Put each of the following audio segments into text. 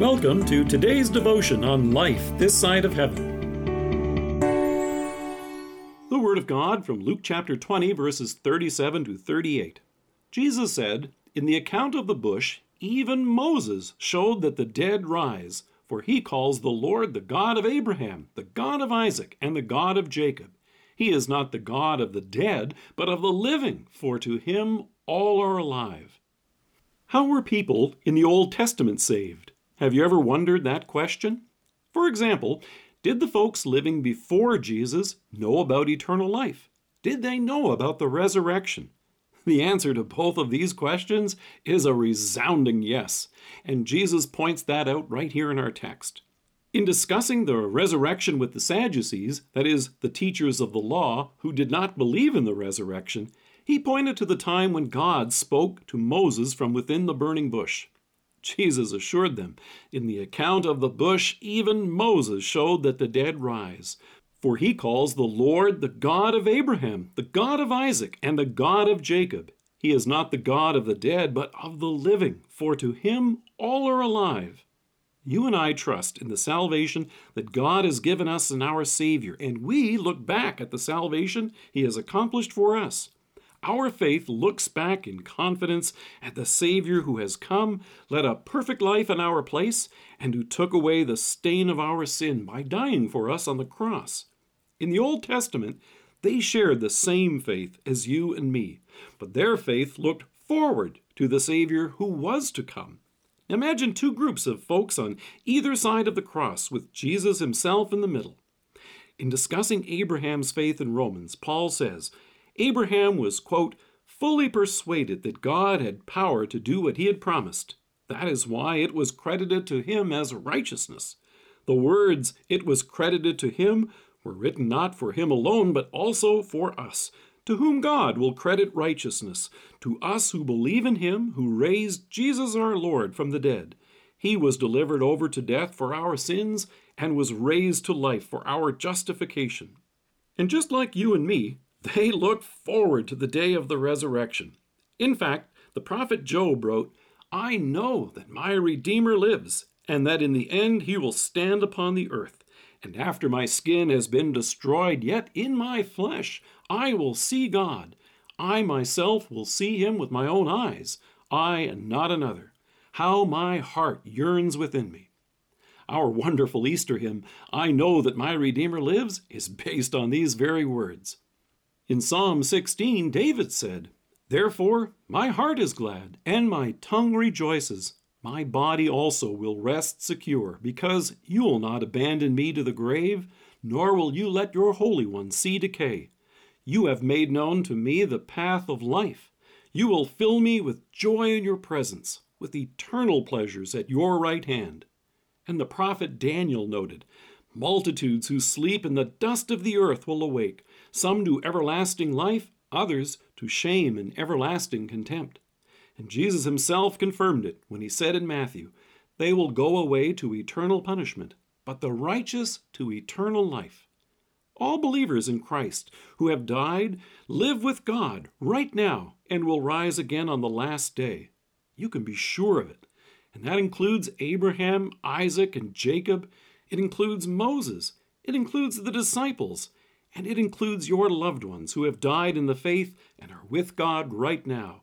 Welcome to today's devotion on life this side of heaven. The Word of God from Luke chapter 20, verses 37 to 38. Jesus said, In the account of the bush, even Moses showed that the dead rise, for he calls the Lord the God of Abraham, the God of Isaac, and the God of Jacob. He is not the God of the dead, but of the living, for to him all are alive. How were people in the Old Testament saved? Have you ever wondered that question? For example, did the folks living before Jesus know about eternal life? Did they know about the resurrection? The answer to both of these questions is a resounding yes, and Jesus points that out right here in our text. In discussing the resurrection with the Sadducees, that is, the teachers of the law who did not believe in the resurrection, he pointed to the time when God spoke to Moses from within the burning bush. Jesus assured them, In the account of the bush, even Moses showed that the dead rise. For he calls the Lord the God of Abraham, the God of Isaac, and the God of Jacob. He is not the God of the dead, but of the living, for to him all are alive. You and I trust in the salvation that God has given us in our Savior, and we look back at the salvation He has accomplished for us. Our faith looks back in confidence at the Savior who has come, led a perfect life in our place, and who took away the stain of our sin by dying for us on the cross. In the Old Testament, they shared the same faith as you and me, but their faith looked forward to the Savior who was to come. Imagine two groups of folks on either side of the cross with Jesus himself in the middle. In discussing Abraham's faith in Romans, Paul says, Abraham was, quote, fully persuaded that God had power to do what he had promised. That is why it was credited to him as righteousness. The words, it was credited to him, were written not for him alone, but also for us, to whom God will credit righteousness, to us who believe in him who raised Jesus our Lord from the dead. He was delivered over to death for our sins and was raised to life for our justification. And just like you and me, they looked forward to the day of the resurrection. In fact, the prophet Job wrote, I know that my Redeemer lives, and that in the end he will stand upon the earth. And after my skin has been destroyed, yet in my flesh I will see God. I myself will see him with my own eyes, I and not another. How my heart yearns within me. Our wonderful Easter hymn, I Know That My Redeemer Lives, is based on these very words. In Psalm 16, David said, Therefore my heart is glad, and my tongue rejoices. My body also will rest secure, because you will not abandon me to the grave, nor will you let your Holy One see decay. You have made known to me the path of life. You will fill me with joy in your presence, with eternal pleasures at your right hand. And the prophet Daniel noted, Multitudes who sleep in the dust of the earth will awake some to everlasting life, others to shame and everlasting contempt. And Jesus himself confirmed it when he said in Matthew, They will go away to eternal punishment, but the righteous to eternal life. All believers in Christ who have died live with God right now and will rise again on the last day. You can be sure of it. And that includes Abraham, Isaac, and Jacob. It includes Moses. It includes the disciples and it includes your loved ones who have died in the faith and are with God right now.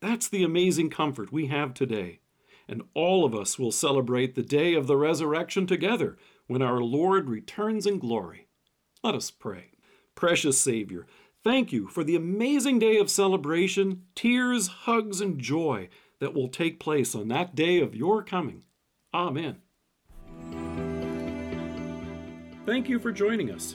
That's the amazing comfort we have today. And all of us will celebrate the day of the resurrection together when our Lord returns in glory. Let us pray. Precious Savior, thank you for the amazing day of celebration, tears, hugs, and joy that will take place on that day of your coming. Amen. Thank you for joining us.